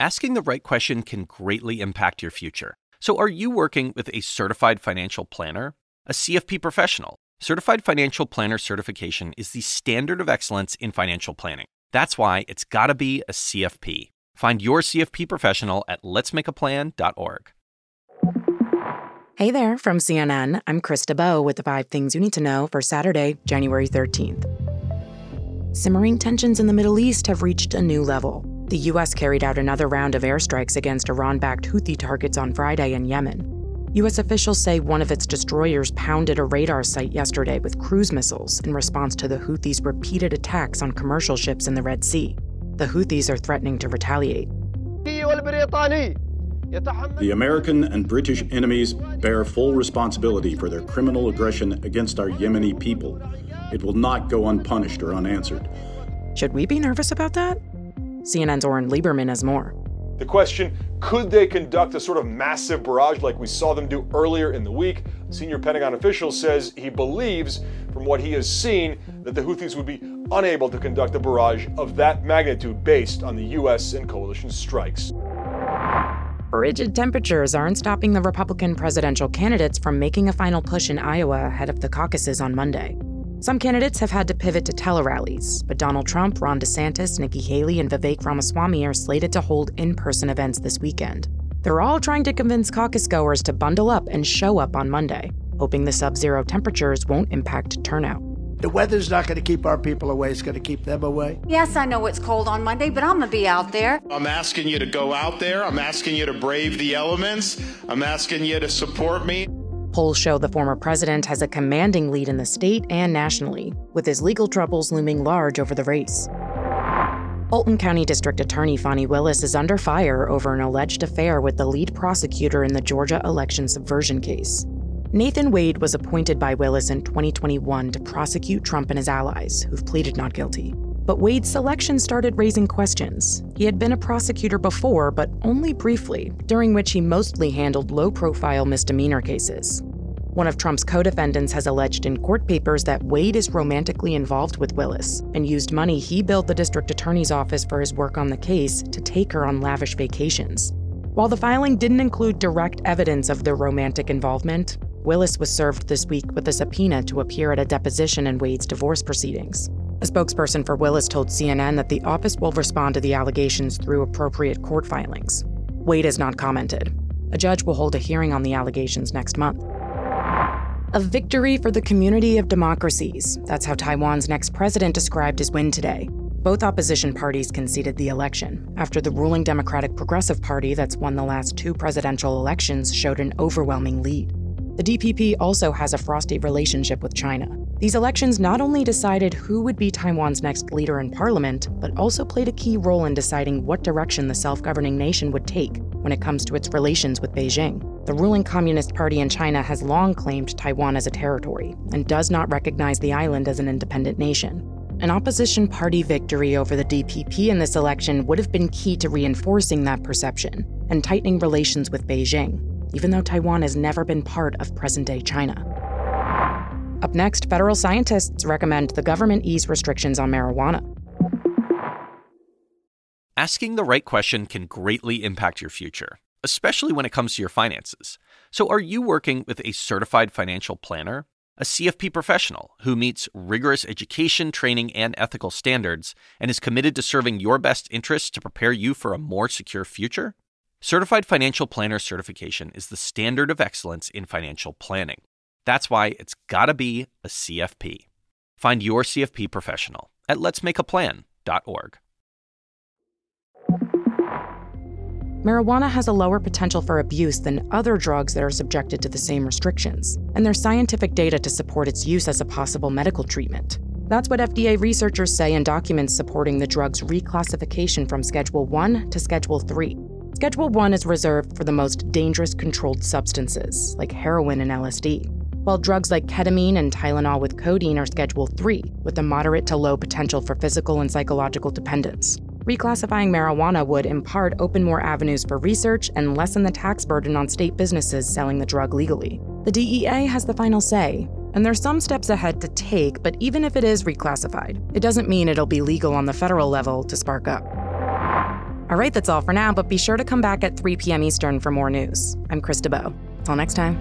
Asking the right question can greatly impact your future. So, are you working with a certified financial planner? A CFP professional? Certified Financial Planner certification is the standard of excellence in financial planning. That's why it's got to be a CFP. Find your CFP professional at letsmakeaplan.org. Hey there from CNN. I'm Krista Bow with the five things you need to know for Saturday, January 13th. Simmering tensions in the Middle East have reached a new level. The U.S. carried out another round of airstrikes against Iran backed Houthi targets on Friday in Yemen. U.S. officials say one of its destroyers pounded a radar site yesterday with cruise missiles in response to the Houthis' repeated attacks on commercial ships in the Red Sea. The Houthis are threatening to retaliate. The American and British enemies bear full responsibility for their criminal aggression against our Yemeni people. It will not go unpunished or unanswered. Should we be nervous about that? CNN's Oren Liebermann has more. The question could they conduct a sort of massive barrage like we saw them do earlier in the week? A senior Pentagon official says he believes, from what he has seen, that the Houthis would be unable to conduct a barrage of that magnitude based on the U.S. and coalition strikes. Frigid temperatures aren't stopping the Republican presidential candidates from making a final push in Iowa ahead of the caucuses on Monday. Some candidates have had to pivot to tele-rallies, but Donald Trump, Ron DeSantis, Nikki Haley, and Vivek Ramaswamy are slated to hold in-person events this weekend. They're all trying to convince caucus goers to bundle up and show up on Monday, hoping the sub-zero temperatures won't impact turnout. The weather's not going to keep our people away, it's going to keep them away. Yes, I know it's cold on Monday, but I'm going to be out there. I'm asking you to go out there. I'm asking you to brave the elements. I'm asking you to support me. Polls show the former president has a commanding lead in the state and nationally, with his legal troubles looming large over the race. Fulton County District Attorney Fani Willis is under fire over an alleged affair with the lead prosecutor in the Georgia election subversion case. Nathan Wade was appointed by Willis in 2021 to prosecute Trump and his allies, who've pleaded not guilty. But Wade's selection started raising questions. He had been a prosecutor before, but only briefly, during which he mostly handled low profile misdemeanor cases. One of Trump's co defendants has alleged in court papers that Wade is romantically involved with Willis and used money he billed the district attorney's office for his work on the case to take her on lavish vacations. While the filing didn't include direct evidence of their romantic involvement, Willis was served this week with a subpoena to appear at a deposition in Wade's divorce proceedings. A spokesperson for Willis told CNN that the office will respond to the allegations through appropriate court filings. Wade has not commented. A judge will hold a hearing on the allegations next month. A victory for the community of democracies. That's how Taiwan's next president described his win today. Both opposition parties conceded the election after the ruling Democratic Progressive Party that's won the last two presidential elections showed an overwhelming lead. The DPP also has a frosty relationship with China. These elections not only decided who would be Taiwan's next leader in parliament, but also played a key role in deciding what direction the self governing nation would take when it comes to its relations with Beijing. The ruling Communist Party in China has long claimed Taiwan as a territory and does not recognize the island as an independent nation. An opposition party victory over the DPP in this election would have been key to reinforcing that perception and tightening relations with Beijing even though Taiwan has never been part of present day China. Up next, federal scientists recommend the government ease restrictions on marijuana. Asking the right question can greatly impact your future, especially when it comes to your finances. So, are you working with a certified financial planner? A CFP professional who meets rigorous education, training, and ethical standards and is committed to serving your best interests to prepare you for a more secure future? Certified Financial Planner certification is the standard of excellence in financial planning. That's why it's got to be a CFP. Find your CFP professional at letsmakeaplan.org. Marijuana has a lower potential for abuse than other drugs that are subjected to the same restrictions, and there's scientific data to support its use as a possible medical treatment. That's what FDA researchers say in documents supporting the drug's reclassification from Schedule 1 to Schedule 3. Schedule 1 is reserved for the most dangerous controlled substances, like heroin and LSD, while drugs like ketamine and Tylenol with codeine are Schedule 3, with a moderate to low potential for physical and psychological dependence. Reclassifying marijuana would, in part, open more avenues for research and lessen the tax burden on state businesses selling the drug legally. The DEA has the final say, and there's some steps ahead to take, but even if it is reclassified, it doesn't mean it'll be legal on the federal level to spark up. All right, that's all for now, but be sure to come back at 3 p.m. Eastern for more news. I'm Krista Bow. Till next time.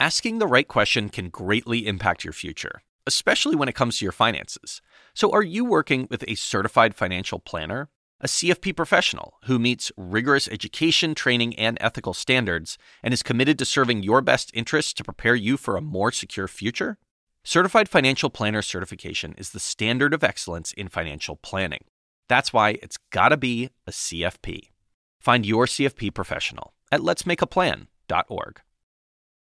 Asking the right question can greatly impact your future, especially when it comes to your finances. So, are you working with a certified financial planner? A CFP professional who meets rigorous education, training, and ethical standards and is committed to serving your best interests to prepare you for a more secure future? Certified Financial Planner certification is the standard of excellence in financial planning. That's why it's gotta be a CFP. Find your CFP professional at letsmakeaplan.org.